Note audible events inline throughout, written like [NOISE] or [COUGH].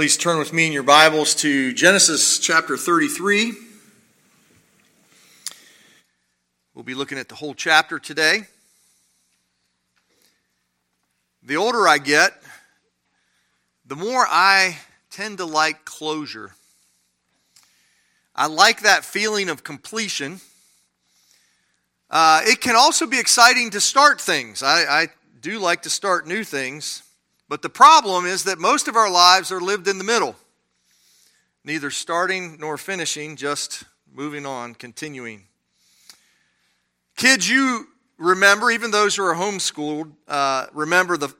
Please turn with me in your Bibles to Genesis chapter 33. We'll be looking at the whole chapter today. The older I get, the more I tend to like closure. I like that feeling of completion. Uh, it can also be exciting to start things. I, I do like to start new things. But the problem is that most of our lives are lived in the middle, neither starting nor finishing, just moving on, continuing. Kids, you remember, even those who are homeschooled, uh, remember the,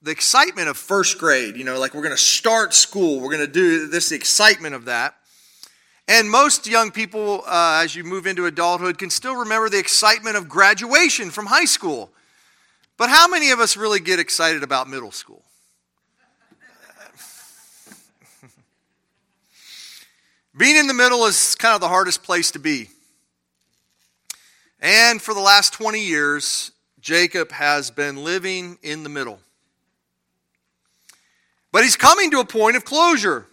the excitement of first grade. You know, like we're going to start school, we're going to do this, the excitement of that. And most young people, uh, as you move into adulthood, can still remember the excitement of graduation from high school. But how many of us really get excited about middle school? [LAUGHS] Being in the middle is kind of the hardest place to be. And for the last 20 years, Jacob has been living in the middle. But he's coming to a point of closure.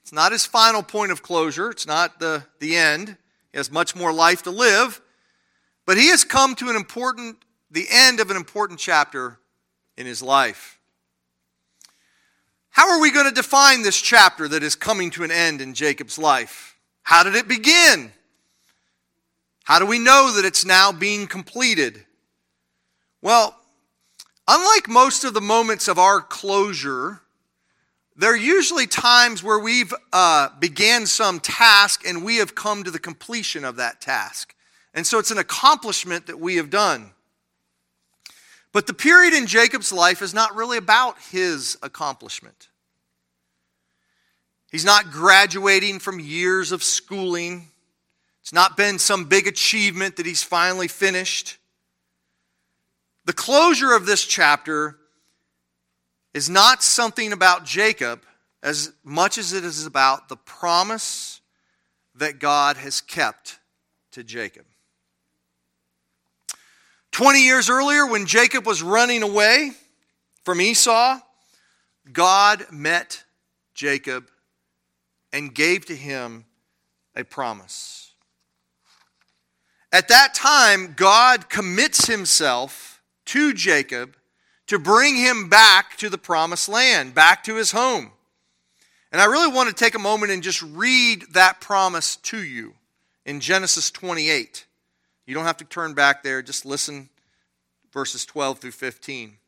It's not his final point of closure, it's not the, the end. He has much more life to live. But he has come to an important the end of an important chapter in his life. How are we going to define this chapter that is coming to an end in Jacob's life? How did it begin? How do we know that it's now being completed? Well, unlike most of the moments of our closure, there are usually times where we've uh, began some task and we have come to the completion of that task. And so it's an accomplishment that we have done. But the period in Jacob's life is not really about his accomplishment. He's not graduating from years of schooling. It's not been some big achievement that he's finally finished. The closure of this chapter is not something about Jacob as much as it is about the promise that God has kept to Jacob. 20 years earlier, when Jacob was running away from Esau, God met Jacob and gave to him a promise. At that time, God commits himself to Jacob to bring him back to the promised land, back to his home. And I really want to take a moment and just read that promise to you in Genesis 28. You don't have to turn back there, just listen verses 12 through 15.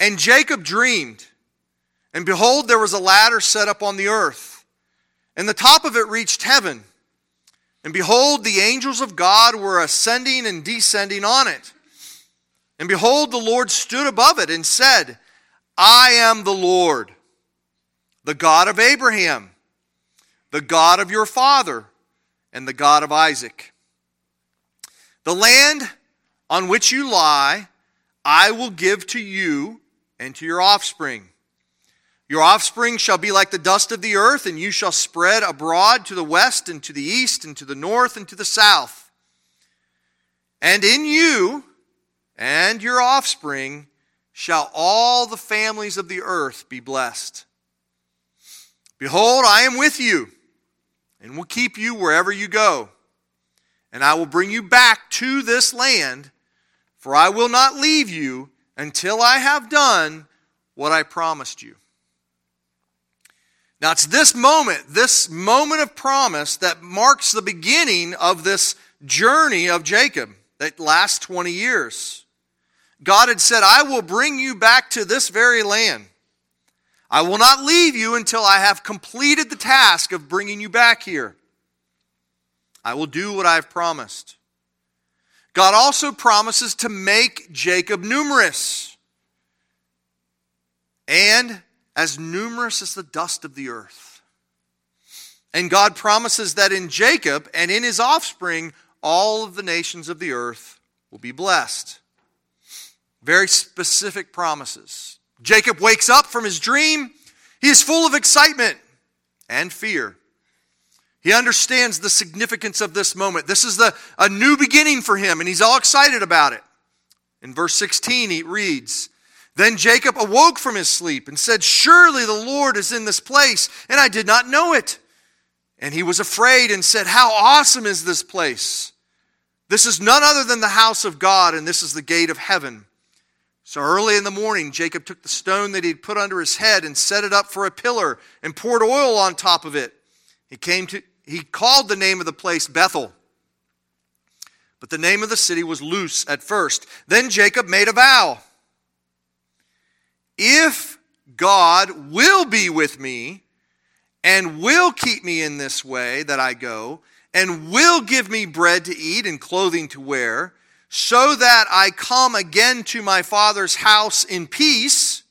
And Jacob dreamed, and behold, there was a ladder set up on the earth, and the top of it reached heaven. And behold, the angels of God were ascending and descending on it. And behold, the Lord stood above it and said, I am the Lord, the God of Abraham, the God of your father, and the God of Isaac. The land on which you lie, I will give to you and to your offspring. Your offspring shall be like the dust of the earth, and you shall spread abroad to the west and to the east and to the north and to the south. And in you and your offspring shall all the families of the earth be blessed. Behold, I am with you and will keep you wherever you go. And I will bring you back to this land for I will not leave you until I have done what I promised you. Now, it's this moment, this moment of promise, that marks the beginning of this journey of Jacob that lasts 20 years. God had said, I will bring you back to this very land. I will not leave you until I have completed the task of bringing you back here. I will do what I have promised. God also promises to make Jacob numerous and as numerous as the dust of the earth. And God promises that in Jacob and in his offspring, all of the nations of the earth will be blessed. Very specific promises. Jacob wakes up from his dream. He is full of excitement and fear. He understands the significance of this moment. This is the, a new beginning for him, and he's all excited about it. In verse 16, he reads, Then Jacob awoke from his sleep and said, Surely the Lord is in this place, and I did not know it. And he was afraid and said, How awesome is this place! This is none other than the house of God, and this is the gate of heaven. So early in the morning, Jacob took the stone that he'd put under his head and set it up for a pillar and poured oil on top of it. He came to he called the name of the place Bethel. But the name of the city was Luz at first. Then Jacob made a vow. If God will be with me and will keep me in this way that I go, and will give me bread to eat and clothing to wear, so that I come again to my father's house in peace,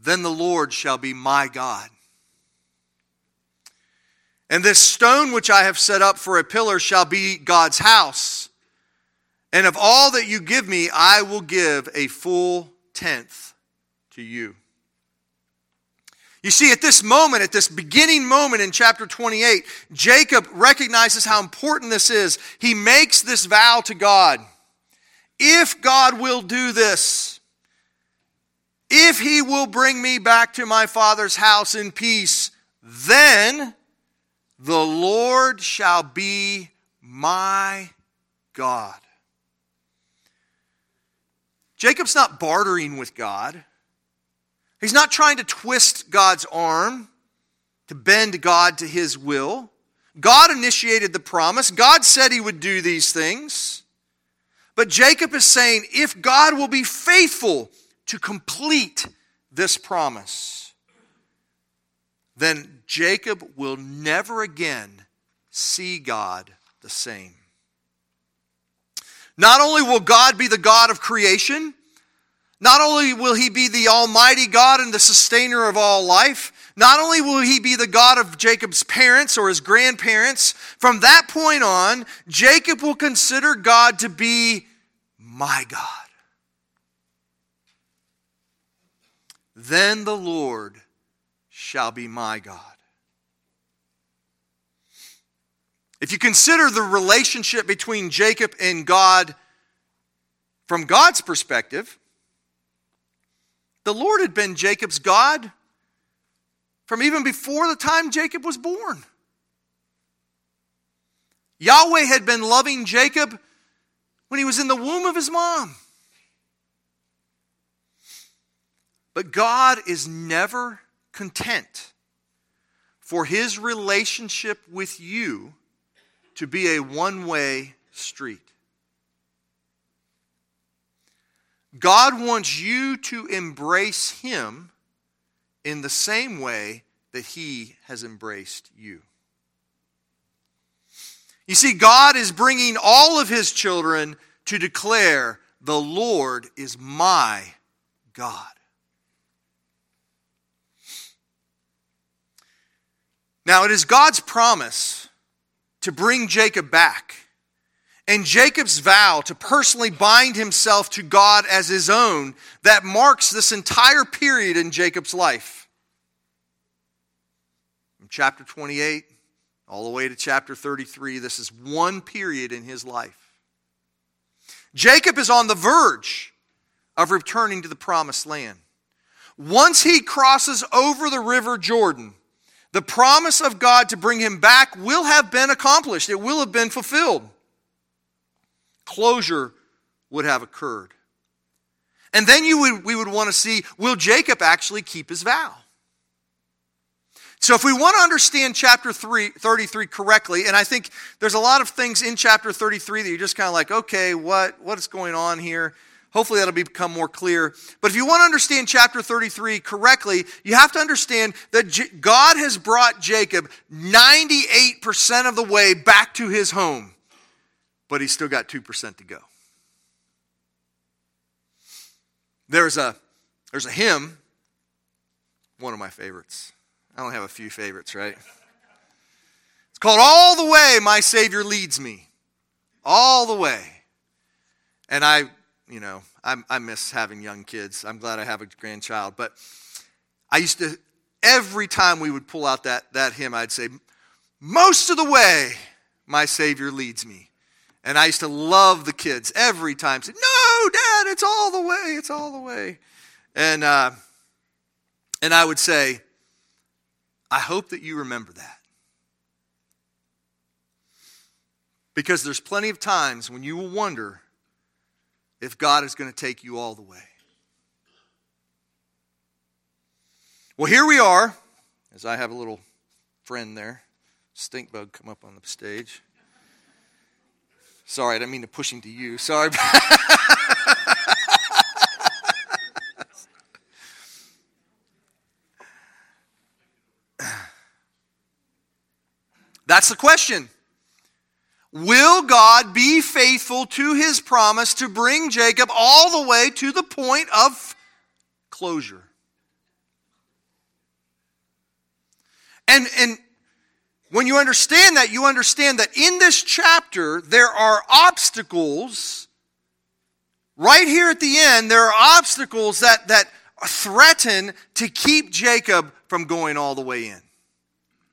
then the Lord shall be my God. And this stone which I have set up for a pillar shall be God's house. And of all that you give me, I will give a full tenth to you. You see, at this moment, at this beginning moment in chapter 28, Jacob recognizes how important this is. He makes this vow to God. If God will do this, if he will bring me back to my father's house in peace, then the Lord shall be my God. Jacob's not bartering with God. He's not trying to twist God's arm to bend God to his will. God initiated the promise. God said he would do these things. But Jacob is saying, if God will be faithful to complete this promise, then Jacob will never again see God the same. Not only will God be the God of creation, not only will he be the almighty God and the sustainer of all life, not only will he be the God of Jacob's parents or his grandparents, from that point on, Jacob will consider God to be my God. Then the Lord shall be my God. If you consider the relationship between Jacob and God from God's perspective, the Lord had been Jacob's God from even before the time Jacob was born. Yahweh had been loving Jacob when he was in the womb of his mom. But God is never content for his relationship with you to be a one way street. God wants you to embrace Him in the same way that He has embraced you. You see, God is bringing all of His children to declare, The Lord is my God. Now, it is God's promise to bring Jacob back. And Jacob's vow to personally bind himself to God as his own that marks this entire period in Jacob's life. From chapter 28 all the way to chapter 33, this is one period in his life. Jacob is on the verge of returning to the promised land. Once he crosses over the river Jordan, the promise of God to bring him back will have been accomplished, it will have been fulfilled. Closure would have occurred. And then you would, we would want to see will Jacob actually keep his vow? So, if we want to understand chapter 3, 33 correctly, and I think there's a lot of things in chapter 33 that you're just kind of like, okay, what, what is going on here? Hopefully that'll become more clear. But if you want to understand chapter 33 correctly, you have to understand that J- God has brought Jacob 98% of the way back to his home, but he's still got 2% to go. There's a, there's a hymn, one of my favorites. I only have a few favorites, right? It's called All the Way My Savior Leads Me. All the way. And I you know, I, I miss having young kids. I'm glad I have a grandchild. But I used to, every time we would pull out that, that hymn, I'd say, Most of the way, my Savior leads me. And I used to love the kids every time. Say, no, Dad, it's all the way, it's all the way. And, uh, and I would say, I hope that you remember that. Because there's plenty of times when you will wonder if God is going to take you all the way. Well, here we are, as I have a little friend there, stink bug, come up on the stage. Sorry, I didn't mean to push him to you. Sorry. [LAUGHS] That's the question. Will God be faithful to his promise to bring Jacob all the way to the point of closure? And, and when you understand that, you understand that in this chapter, there are obstacles. Right here at the end, there are obstacles that, that threaten to keep Jacob from going all the way in.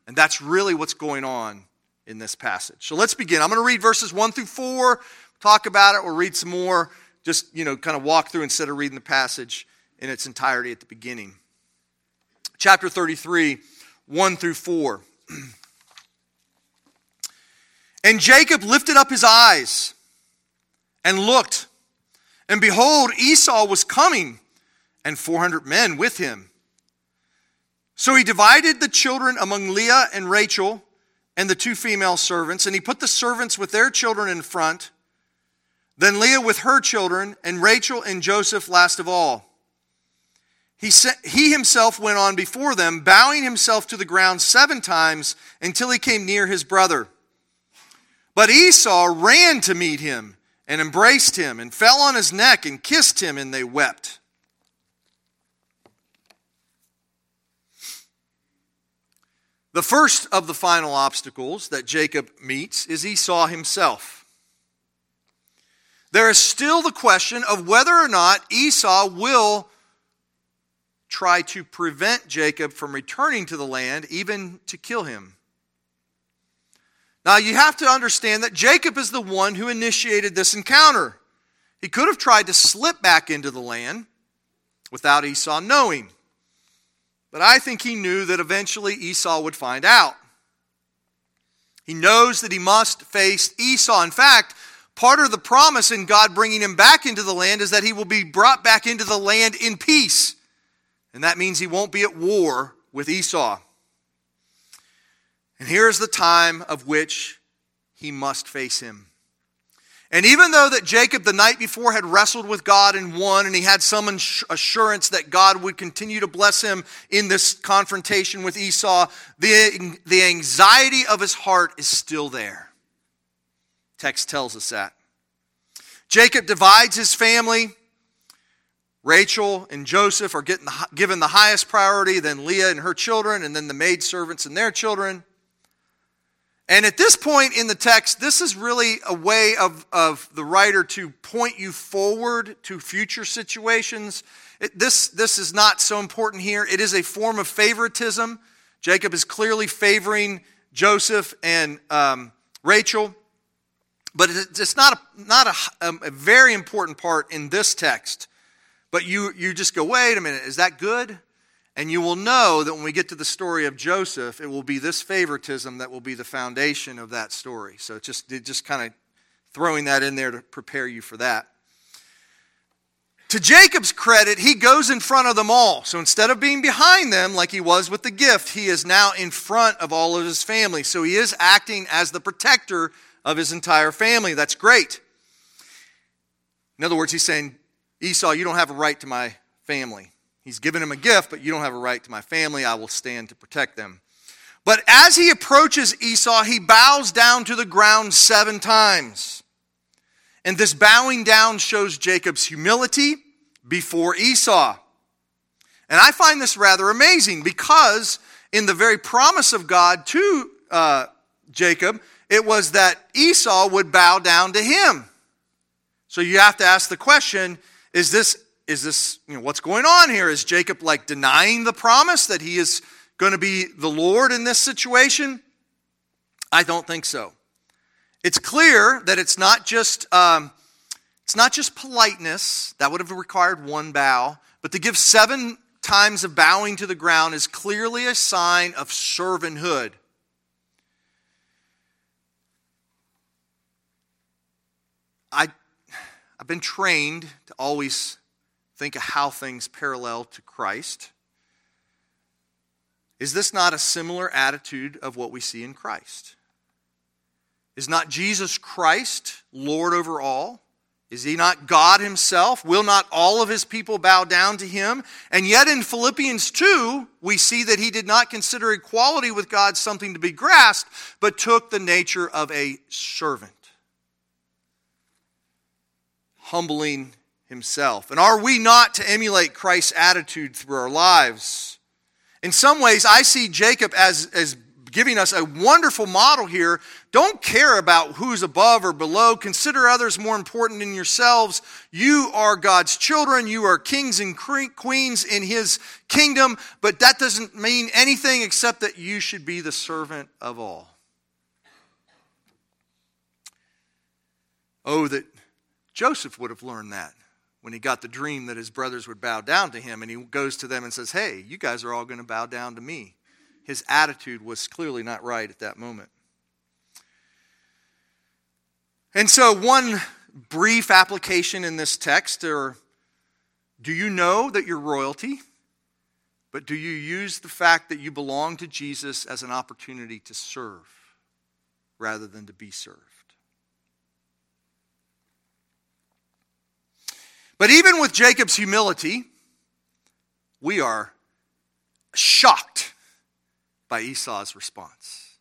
And that's really what's going on in this passage. So let's begin. I'm going to read verses 1 through 4, talk about it, we'll read some more, just, you know, kind of walk through instead of reading the passage in its entirety at the beginning. Chapter 33, 1 through 4. [CLEARS THROAT] and Jacob lifted up his eyes and looked, and behold, Esau was coming, and 400 men with him. So he divided the children among Leah and Rachel and the two female servants, and he put the servants with their children in front, then Leah with her children, and Rachel and Joseph last of all. He, he himself went on before them, bowing himself to the ground seven times until he came near his brother. But Esau ran to meet him and embraced him and fell on his neck and kissed him, and they wept. The first of the final obstacles that Jacob meets is Esau himself. There is still the question of whether or not Esau will try to prevent Jacob from returning to the land, even to kill him. Now, you have to understand that Jacob is the one who initiated this encounter. He could have tried to slip back into the land without Esau knowing. But I think he knew that eventually Esau would find out. He knows that he must face Esau. In fact, part of the promise in God bringing him back into the land is that he will be brought back into the land in peace. And that means he won't be at war with Esau. And here's the time of which he must face him. And even though that Jacob the night before had wrestled with God and won, and he had some assurance that God would continue to bless him in this confrontation with Esau, the, the anxiety of his heart is still there. Text tells us that. Jacob divides his family. Rachel and Joseph are getting the, given the highest priority, then Leah and her children, and then the maidservants and their children. And at this point in the text, this is really a way of, of the writer to point you forward to future situations. It, this, this is not so important here. It is a form of favoritism. Jacob is clearly favoring Joseph and um, Rachel. But it's not, a, not a, um, a very important part in this text. But you, you just go, wait a minute, is that good? And you will know that when we get to the story of Joseph, it will be this favoritism that will be the foundation of that story. So it's just, just kind of throwing that in there to prepare you for that. To Jacob's credit, he goes in front of them all. So instead of being behind them like he was with the gift, he is now in front of all of his family. So he is acting as the protector of his entire family. That's great. In other words, he's saying, Esau, you don't have a right to my family. He's given him a gift, but you don't have a right to my family. I will stand to protect them. But as he approaches Esau, he bows down to the ground seven times. And this bowing down shows Jacob's humility before Esau. And I find this rather amazing because in the very promise of God to uh, Jacob, it was that Esau would bow down to him. So you have to ask the question is this is this, you know, what's going on here? Is Jacob like denying the promise that he is going to be the Lord in this situation? I don't think so. It's clear that it's not just um, it's not just politeness that would have required one bow, but to give seven times of bowing to the ground is clearly a sign of servanthood. I, I've been trained to always think of how things parallel to Christ. Is this not a similar attitude of what we see in Christ? Is not Jesus Christ Lord over all? Is he not God himself? Will not all of his people bow down to him? And yet in Philippians 2, we see that he did not consider equality with God something to be grasped, but took the nature of a servant, humbling himself. And are we not to emulate Christ's attitude through our lives? In some ways, I see Jacob as, as giving us a wonderful model here. Don't care about who's above or below. Consider others more important than yourselves. You are God's children. You are kings and queens in his kingdom, but that doesn't mean anything except that you should be the servant of all. Oh, that Joseph would have learned that when he got the dream that his brothers would bow down to him, and he goes to them and says, Hey, you guys are all going to bow down to me. His attitude was clearly not right at that moment. And so, one brief application in this text or do you know that you're royalty? But do you use the fact that you belong to Jesus as an opportunity to serve rather than to be served? But even with Jacob's humility, we are shocked by Esau's response.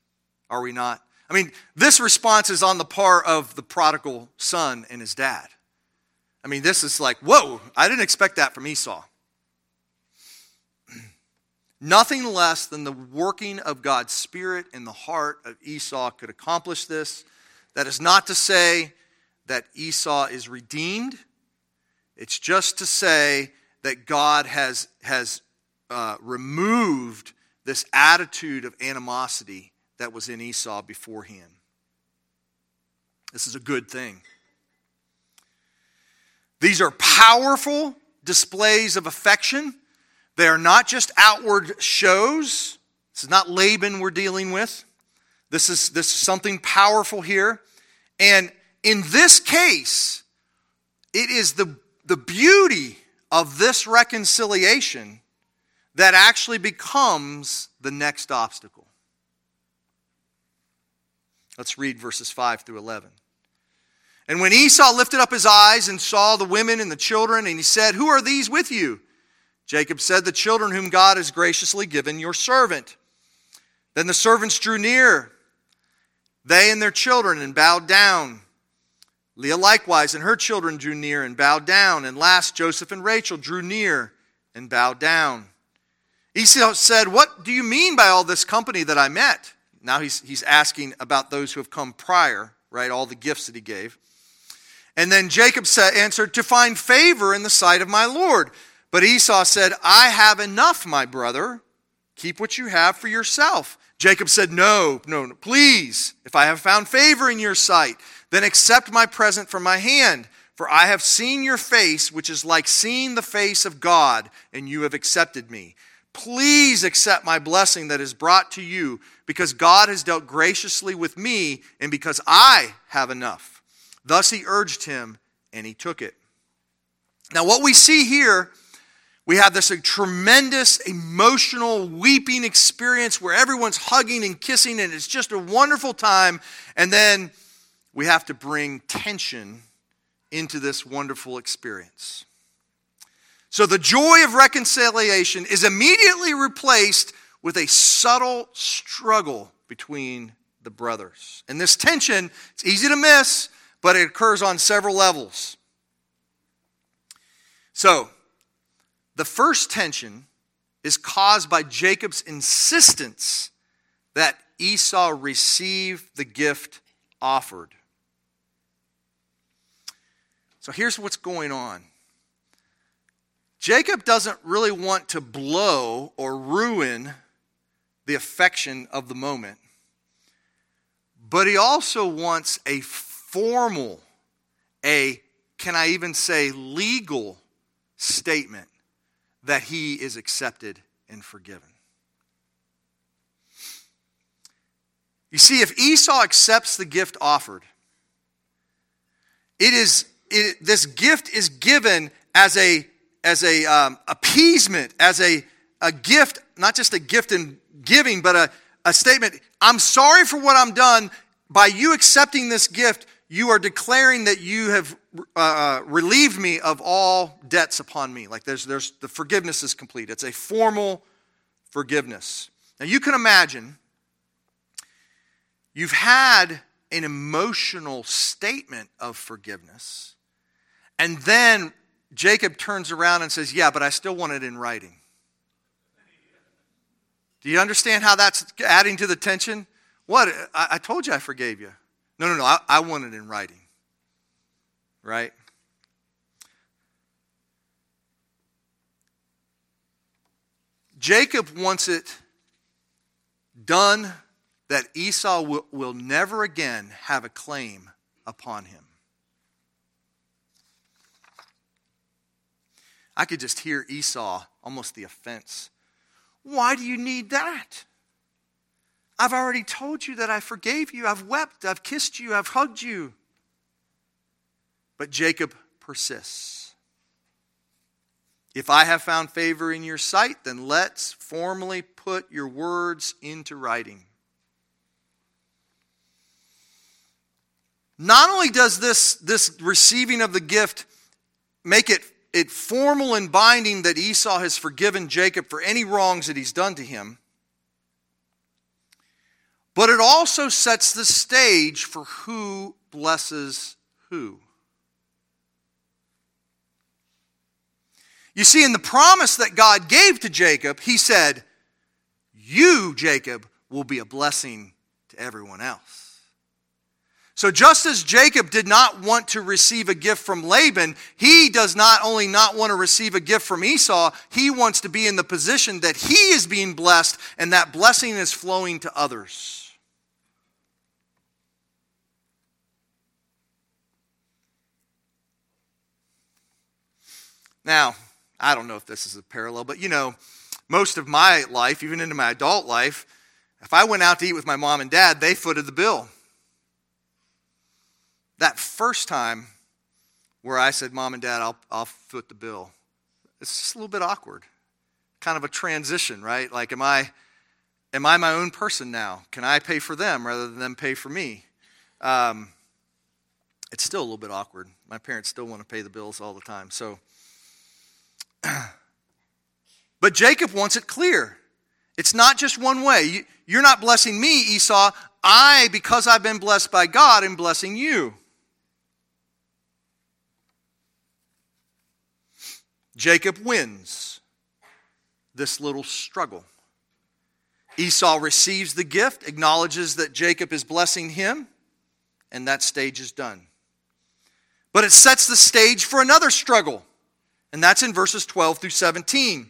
Are we not? I mean, this response is on the par of the prodigal son and his dad. I mean, this is like, whoa, I didn't expect that from Esau. [CLEARS THROAT] Nothing less than the working of God's Spirit in the heart of Esau could accomplish this. That is not to say that Esau is redeemed it's just to say that God has, has uh, removed this attitude of animosity that was in Esau beforehand. This is a good thing. These are powerful displays of affection. They are not just outward shows. This is not Laban we're dealing with. This is, this is something powerful here. And in this case, it is the the beauty of this reconciliation that actually becomes the next obstacle. Let's read verses 5 through 11. And when Esau lifted up his eyes and saw the women and the children, and he said, Who are these with you? Jacob said, The children whom God has graciously given your servant. Then the servants drew near, they and their children, and bowed down. Leah likewise and her children drew near and bowed down. And last, Joseph and Rachel drew near and bowed down. Esau said, What do you mean by all this company that I met? Now he's, he's asking about those who have come prior, right? All the gifts that he gave. And then Jacob said, answered, To find favor in the sight of my Lord. But Esau said, I have enough, my brother. Keep what you have for yourself. Jacob said, No, no, no, please, if I have found favor in your sight, then accept my present from my hand. For I have seen your face, which is like seeing the face of God, and you have accepted me. Please accept my blessing that is brought to you, because God has dealt graciously with me, and because I have enough. Thus he urged him, and he took it. Now, what we see here, we have this tremendous emotional weeping experience where everyone's hugging and kissing, and it's just a wonderful time. And then we have to bring tension into this wonderful experience. So the joy of reconciliation is immediately replaced with a subtle struggle between the brothers. And this tension, it's easy to miss, but it occurs on several levels. So, the first tension is caused by Jacob's insistence that Esau receive the gift offered. So here's what's going on Jacob doesn't really want to blow or ruin the affection of the moment, but he also wants a formal, a, can I even say, legal statement that he is accepted and forgiven. You see, if Esau accepts the gift offered, it is it, this gift is given as a as a um, appeasement, as a a gift, not just a gift in giving, but a, a statement. I'm sorry for what I'm done. By you accepting this gift, you are declaring that you have uh, uh relieved me of all debts upon me. Like there's there's the forgiveness is complete. It's a formal forgiveness. Now you can imagine You've had an emotional statement of forgiveness, and then Jacob turns around and says, Yeah, but I still want it in writing. Do you understand how that's adding to the tension? What? I, I told you I forgave you. No, no, no. I, I want it in writing. Right? Jacob wants it done that Esau will, will never again have a claim upon him. I could just hear Esau, almost the offense. Why do you need that? I've already told you that I forgave you. I've wept. I've kissed you. I've hugged you. But Jacob persists. If I have found favor in your sight, then let's formally put your words into writing. Not only does this, this receiving of the gift make it, it formal and binding that Esau has forgiven Jacob for any wrongs that he's done to him, but it also sets the stage for who blesses who. You see, in the promise that God gave to Jacob, he said, You, Jacob, will be a blessing to everyone else. So, just as Jacob did not want to receive a gift from Laban, he does not only not want to receive a gift from Esau, he wants to be in the position that he is being blessed and that blessing is flowing to others. Now, I don't know if this is a parallel, but you know, most of my life, even into my adult life, if I went out to eat with my mom and dad, they footed the bill. That first time where I said, Mom and Dad, I'll, I'll foot the bill, it's just a little bit awkward. Kind of a transition, right? Like, am I, am I my own person now? Can I pay for them rather than them pay for me? Um, it's still a little bit awkward. My parents still want to pay the bills all the time. So, [CLEARS THROAT] but Jacob wants it clear. It's not just one way. You, are not blessing me, Esau. I, because I've been blessed by God, am blessing you. Jacob wins this little struggle. Esau receives the gift, acknowledges that Jacob is blessing him, and that stage is done. But it sets the stage for another struggle, and that's in verses 12 through 17.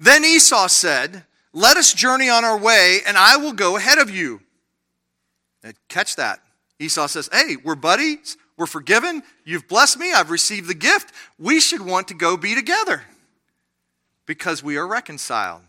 Then Esau said, Let us journey on our way, and I will go ahead of you. Catch that. Esau says, Hey, we're buddies. We're forgiven. You've blessed me. I've received the gift. We should want to go be together because we are reconciled.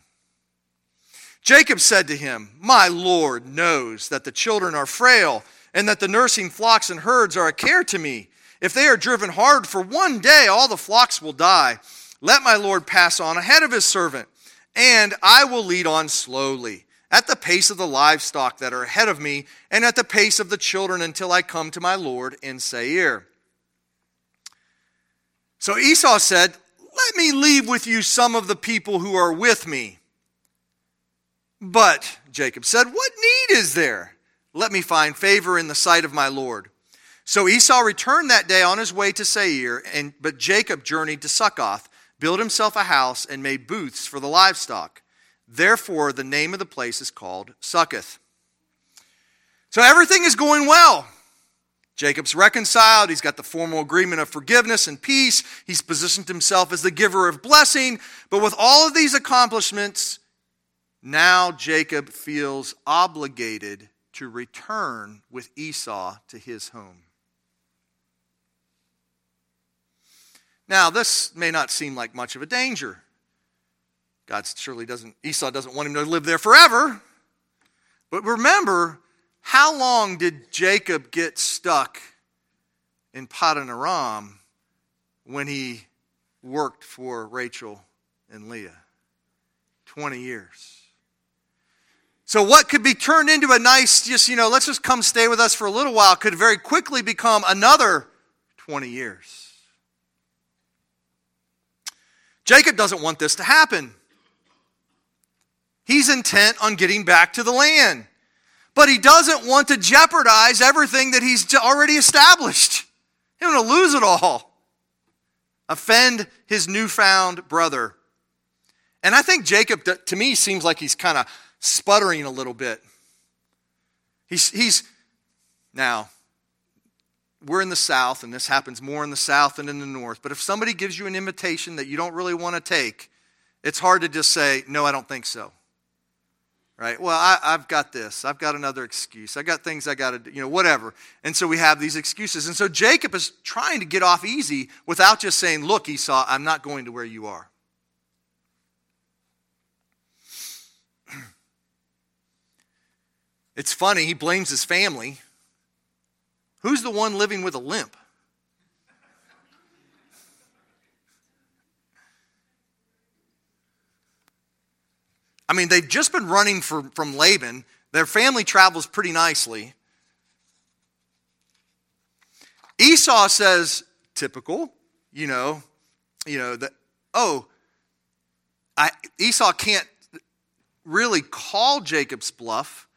Jacob said to him, My Lord knows that the children are frail and that the nursing flocks and herds are a care to me. If they are driven hard for one day, all the flocks will die. Let my Lord pass on ahead of his servant, and I will lead on slowly at the pace of the livestock that are ahead of me, and at the pace of the children until I come to my Lord in Seir. So Esau said, Let me leave with you some of the people who are with me. But Jacob said, What need is there? Let me find favor in the sight of my Lord. So Esau returned that day on his way to Seir, and, but Jacob journeyed to Succoth, built himself a house, and made booths for the livestock. Therefore, the name of the place is called Succoth. So everything is going well. Jacob's reconciled. He's got the formal agreement of forgiveness and peace. He's positioned himself as the giver of blessing. But with all of these accomplishments, now Jacob feels obligated to return with Esau to his home. Now, this may not seem like much of a danger. God surely doesn't, Esau doesn't want him to live there forever. But remember, how long did Jacob get stuck in Paddan Aram when he worked for Rachel and Leah? 20 years. So, what could be turned into a nice, just, you know, let's just come stay with us for a little while, could very quickly become another 20 years. Jacob doesn't want this to happen. He's intent on getting back to the land. But he doesn't want to jeopardize everything that he's already established. He's going to lose it all. Offend his newfound brother. And I think Jacob, to me, seems like he's kind of sputtering a little bit. He's, he's now, we're in the South, and this happens more in the South than in the North. But if somebody gives you an invitation that you don't really want to take, it's hard to just say, No, I don't think so. Right? Well, I, have got this. I've got another excuse. I've got things I got to do, you know, whatever. And so we have these excuses. And so Jacob is trying to get off easy without just saying, Look, Esau, I'm not going to where you are. [CLEARS THROAT] It's funny, he blames his family Who's the one living with a limp? I mean, they've just been running for, from Laban. Their family travels pretty nicely. Esau says, typical, you know, you know, that, oh, I, Esau can't really call Jacob's bluff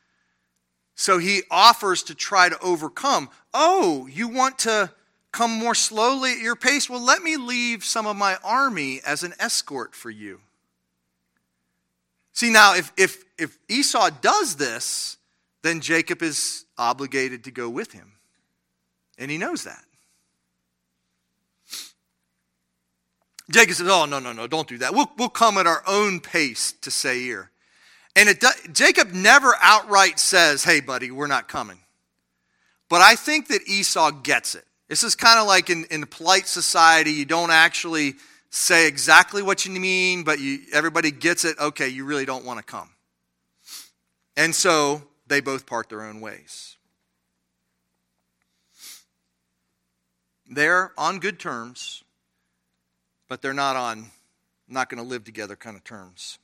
so he offers to try to overcome. Oh, you want to come more slowly at your pace? Well, let me leave some of my army as an escort for you. See, now, if, if, if Esau does this, then Jacob is obligated to go with him. And he knows that. Jacob says, Oh, no, no, no, don't do that. We'll, we'll come at our own pace to Seir. And it, Jacob never outright says, hey, buddy, we're not coming. But I think that Esau gets it. This is kind of like in, in polite society, you don't actually say exactly what you mean, but you, everybody gets it. Okay, you really don't want to come. And so they both part their own ways. They're on good terms, but they're not on not going to live together kind of terms.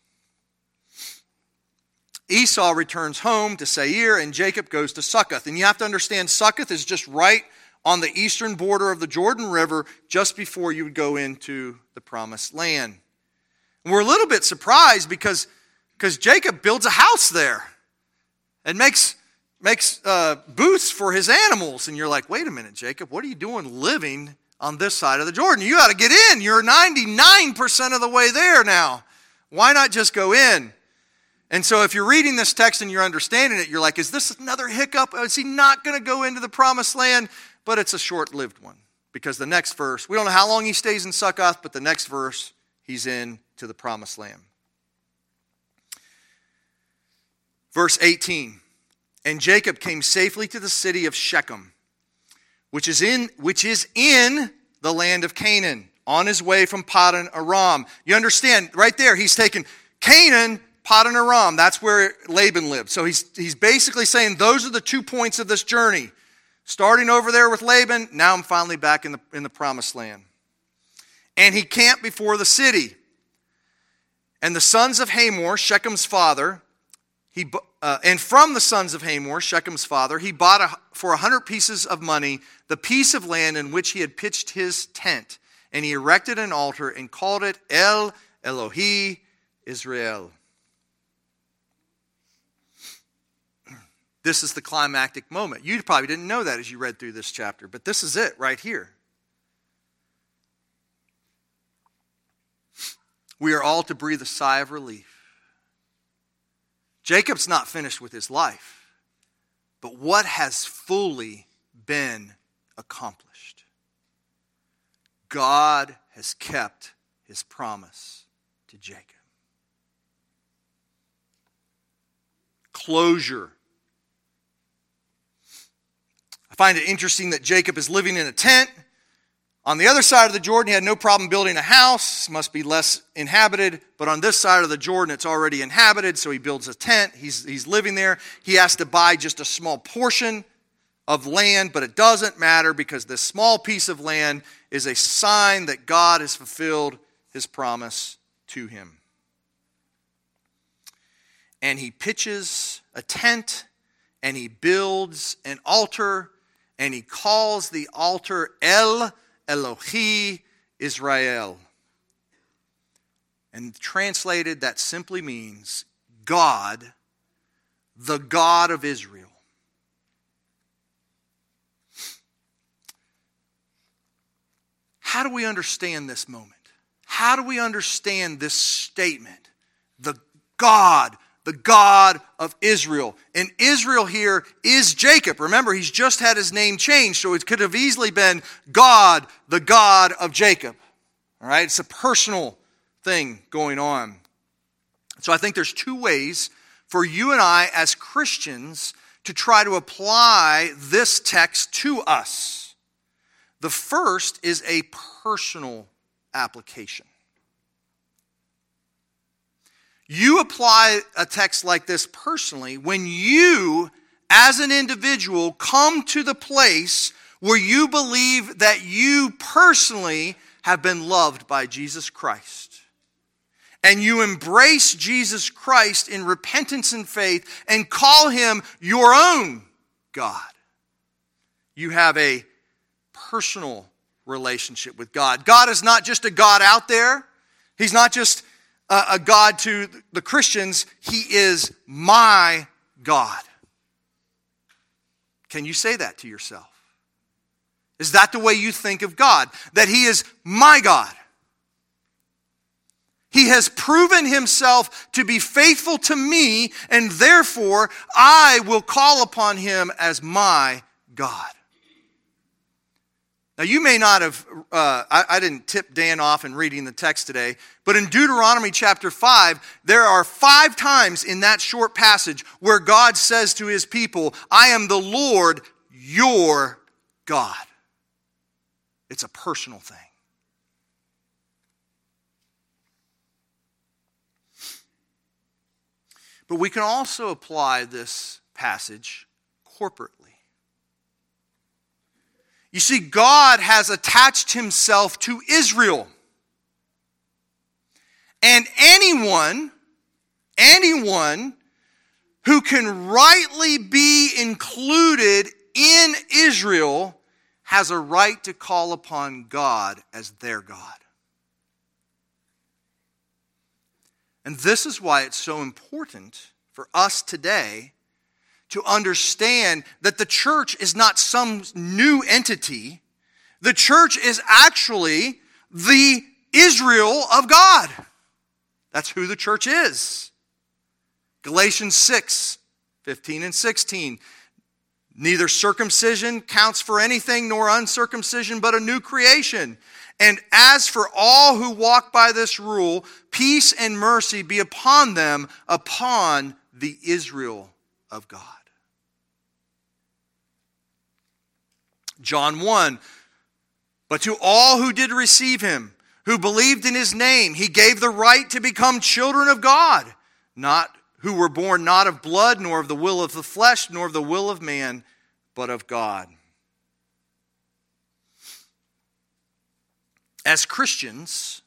Esau returns home to Seir, and Jacob goes to Succoth. And you have to understand, Succoth is just right on the eastern border of the Jordan River, just before you would go into the promised land. And we're a little bit surprised because, because Jacob builds a house there and makes, makes uh, booths for his animals. And you're like, wait a minute, Jacob, what are you doing living on this side of the Jordan? You got to get in. You're 99% of the way there now. Why not just go in? And so, if you're reading this text and you're understanding it, you're like, is this another hiccup? Is he not going to go into the promised land? But it's a short lived one because the next verse, we don't know how long he stays in Succoth, but the next verse, he's in to the promised land. Verse 18 And Jacob came safely to the city of Shechem, which is in, which is in the land of Canaan, on his way from Paddan Aram. You understand, right there, he's taken Canaan Paddan Aram, that's where Laban lived. So he's, he's basically saying those are the two points of this journey. Starting over there with Laban, now I'm finally back in the, in the promised land. And he camped before the city. And the sons of Hamor, Shechem's father, he, uh, and from the sons of Hamor, Shechem's father, he bought a, for a hundred pieces of money the piece of land in which he had pitched his tent. And he erected an altar and called it El Elohe Israel. This is the climactic moment. You probably didn't know that as you read through this chapter, but this is it right here. We are all to breathe a sigh of relief. Jacob's not finished with his life, but what has fully been accomplished? God has kept his promise to Jacob. Closure I find it interesting that Jacob is living in a tent. On the other side of the Jordan, he had no problem building a house, must be less inhabited. But on this side of the Jordan, it's already inhabited, so he builds a tent. He's, he's living there. He has to buy just a small portion of land, but it doesn't matter because this small piece of land is a sign that God has fulfilled his promise to him. And he pitches a tent and he builds an altar and he calls the altar El Elohe Israel. And translated, that simply means God, the God of Israel. How do we understand this moment? How do we understand this statement? The God, the God of Israel. And Israel here is Jacob. Remember, he's just had his name changed, so it could have easily been God, the God of Jacob. All right, it's a personal thing going on. So I think there's two ways for you and I as Christians to try to apply this text to us. The first is a personal application. You apply a text like this personally when you, as an individual, come to the place where you believe that you personally have been loved by Jesus Christ. And you embrace Jesus Christ in repentance and faith and call him your own God. You have a personal relationship with God. God is not just a God out there, He's not just a, a God to the Christians, He is my God. Can you say that to yourself? Is that the way you think of God? That He is my God? He has proven himself to be faithful to me, and therefore I will call upon him as my God. Now, you may not have, uh, I, I, didn't tip Dan off in reading the text today, but in Deuteronomy chapter 5, there are five times in that short passage where God says to his people, I am the Lord your God. It's a personal thing. But we can also apply this passage corporately. You see, God has attached himself to Israel. And anyone, anyone who can rightly be included in Israel has a right to call upon God as their God. And this is why it's so important for us today to understand that the church is not some new entity. The church is actually the Israel of God. That's who the church is. Galatians 6 15 and 16. Neither circumcision counts for anything nor uncircumcision, but a new creation. And as for all who walk by this rule, peace and mercy be upon them, upon the Israel of God. John 1. But to all who did receive him, who believed in his name, he gave the right to become children of God, not who were born not of blood, nor of the will of the flesh, nor of the will of man, but of God. As Christians,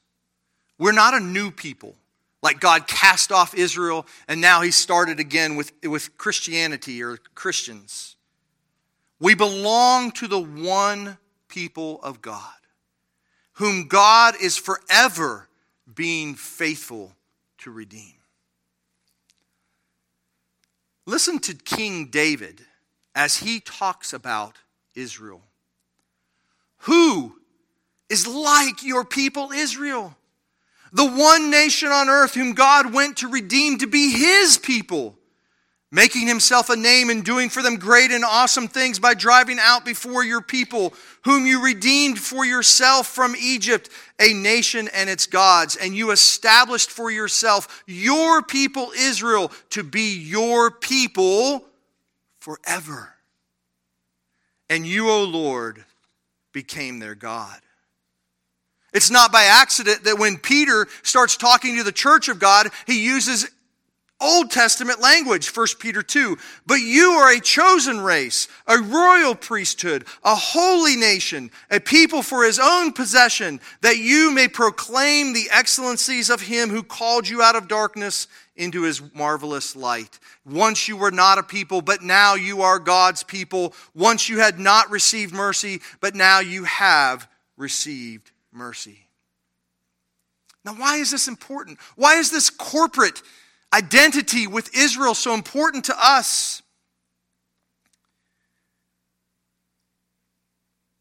we're not a new people. Like God cast off Israel and now he started again with, with Christianity or Christians. We belong to the one people of God, whom God is forever being faithful to redeem. Listen to King David as he talks about Israel. Who is like your people Israel? The one nation on earth whom God went to redeem to be his people making himself a name and doing for them great and awesome things by driving out before your people, whom you redeemed for yourself from Egypt, a nation and its gods, and you established for yourself your people Israel to be your people forever. and you, O Lord, became their God. It's not by accident that when Peter starts talking to the church of God, he uses Old Testament language, 1 Peter 2. But you are a chosen race, a royal priesthood, a holy nation, a people for his own possession, that you may proclaim the excellencies of him who called you out of darkness into his marvelous light. Once you were not a people, but now you are God's people. Once you had not received mercy, but now you have received mercy. Now, why is this important? Why is this corporate identity with Israel so important to us?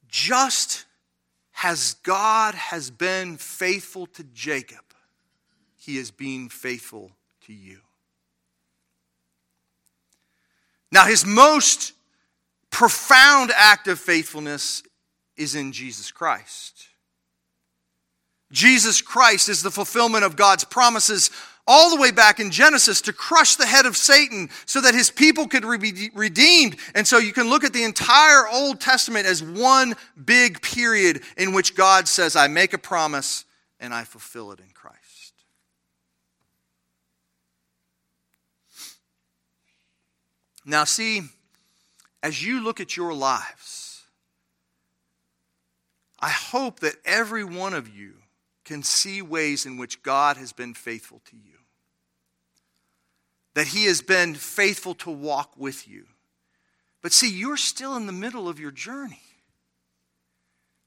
Just as God has been faithful to Jacob, he is being faithful to you. Now, his most profound act of faithfulness is in Jesus Christ. Jesus Christ is the fulfillment of God's promises all the way back in Genesis to crush the head of Satan so that his people could be redeemed. And so you can look at the entire Old Testament as one big period in which God says, I make a promise and I fulfill it in Christ. Now, see, as you look at your lives, I hope that every one of you can see ways in which God has been faithful to you, that He has been faithful to walk with you. But see, you're still in the middle of your journey.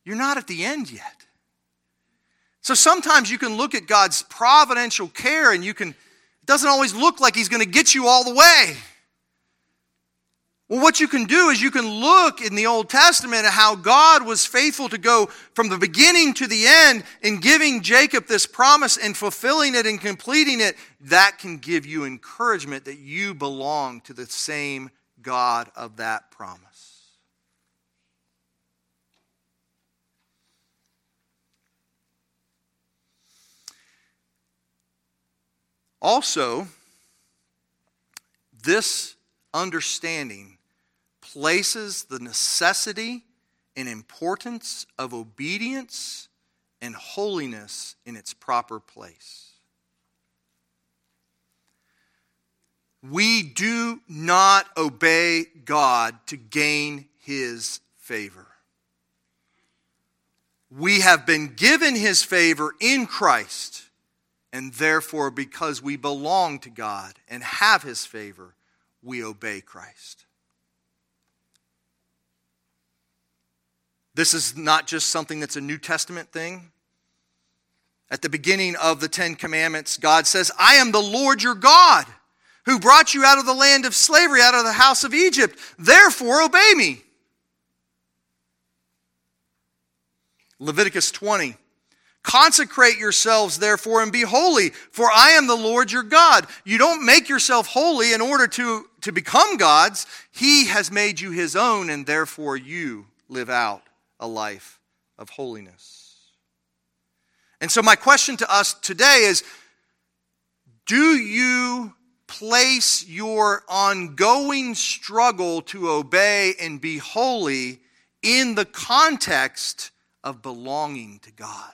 You're not at the end yet. So sometimes you can look at God's providential care and you can, it doesn't always look like He's going to get you all the way. Well, what you can do is you can look in the Old Testament at how God was faithful to go from the beginning to the end in giving Jacob this promise and fulfilling it and completing it. That can give you encouragement that you belong to the same God of that promise. Also, this understanding places the necessity and importance of obedience and holiness in its proper place. We do not obey God to gain his favor. We have been given his favor in Christ, and therefore, because we belong to God and have his favor, we obey Christ. This is not just something that's a New Testament thing. At the beginning of the Ten Commandments, God says, I am the Lord your God who brought you out of the land of slavery, out of the house of Egypt. Therefore, obey me. Leviticus 20. Consecrate yourselves, therefore, and be holy, for I am the Lord your God. You don't make yourself holy in order to, to become God's. He has made you his own, and therefore you live out a life of holiness. And so, my question to us today is Do you place your ongoing struggle to obey and be holy in the context of belonging to God?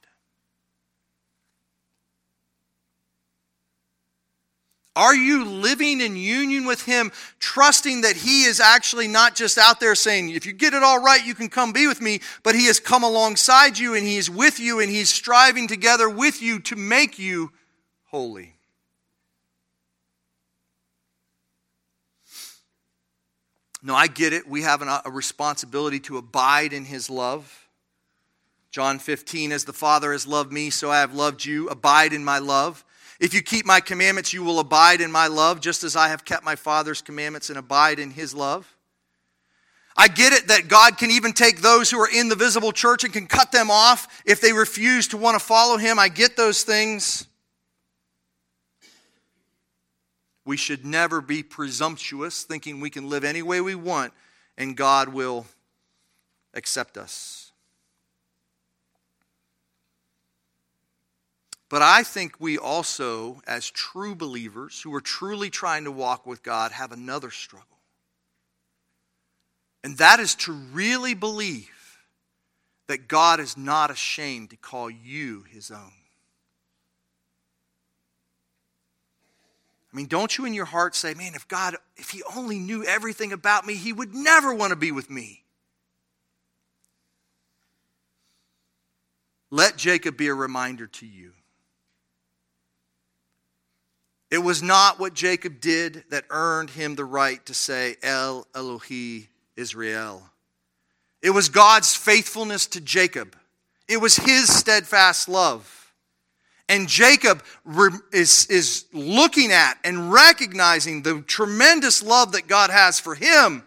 Are you living in union with Him, trusting that He is actually not just out there saying, if you get it all right, you can come be with me, but He has come alongside you and He is with you and He's striving together with you to make you holy? No, I get it. We have an, a responsibility to abide in His love. John 15, as the Father has loved me, so I have loved you. Abide in my love. If you keep my commandments, you will abide in my love, just as I have kept my Father's commandments and abide in his love. I get it that God can even take those who are in the visible church and can cut them off if they refuse to want to follow him. I get those things. We should never be presumptuous, thinking we can live any way we want and God will accept us. But I think we also, as true believers who are truly trying to walk with God, have another struggle. And that is to really believe that God is not ashamed to call you his own. I mean, don't you in your heart say, man, if God, if he only knew everything about me, he would never want to be with me? Let Jacob be a reminder to you. It was not what Jacob did that earned him the right to say, El Elohe Israel. It was God's faithfulness to Jacob, it was his steadfast love. And Jacob is, is looking at and recognizing the tremendous love that God has for him,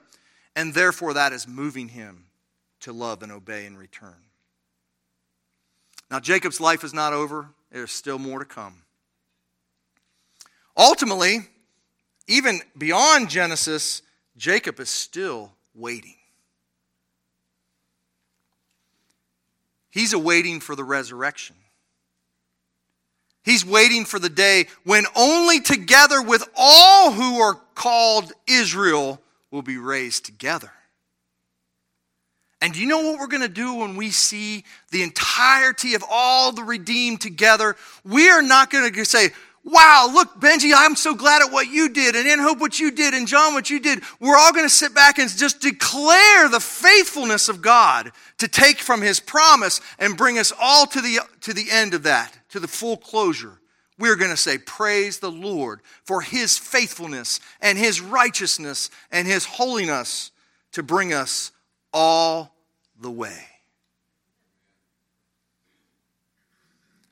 and therefore that is moving him to love and obey in return. Now, Jacob's life is not over, there's still more to come. Ultimately, even beyond Genesis, Jacob is still waiting. He's awaiting for the resurrection. He's waiting for the day when only together with all who are called Israel will be raised together. And do you know what we're going to do when we see the entirety of all the redeemed together? We are not going to say, Wow, look, Benji, I'm so glad at what you did, and in Hope what you did, and John what you did. We're all going to sit back and just declare the faithfulness of God to take from his promise and bring us all to the, to the end of that, to the full closure. We're going to say, Praise the Lord for his faithfulness and his righteousness and his holiness to bring us all the way.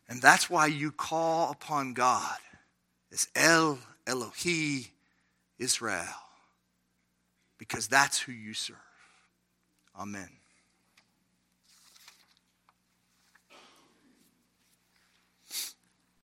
And that's why you call upon God as El Elohe Israel, because that's who you serve. Amen.